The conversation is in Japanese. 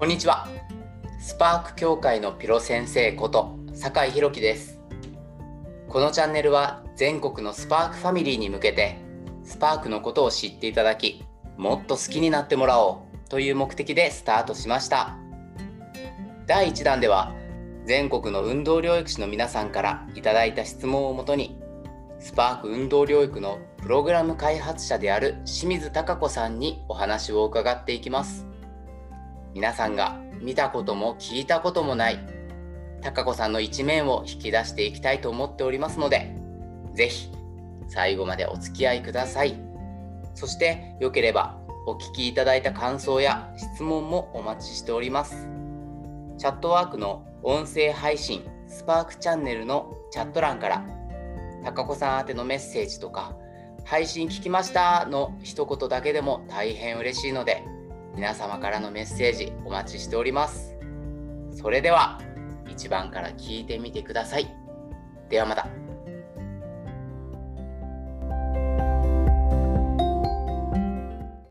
こんにちは。スパーク協会のピロ先生こと酒井宏樹です。このチャンネルは全国のスパークファミリーに向けてスパークのことを知っていただき、もっと好きになってもらおうという目的でスタートしました。第1弾では全国の運動療育士の皆さんからいただいた質問をもとにスパーク運動療育のプログラム開発者である清水貴子さんにお話を伺っていきます。皆さんが見たことも聞いたこともない貴子さんの一面を引き出していきたいと思っておりますのでぜひ最後までお付き合いください。そしてよければお聞きいただいた感想や質問もお待ちしております。チャットワークの音声配信スパークチャンネルのチャット欄から貴子さん宛てのメッセージとか配信聞きましたの一言だけでも大変嬉しいので皆様からのメッセージお待ちしております。それでは1番から聞いてみてください。ではまた。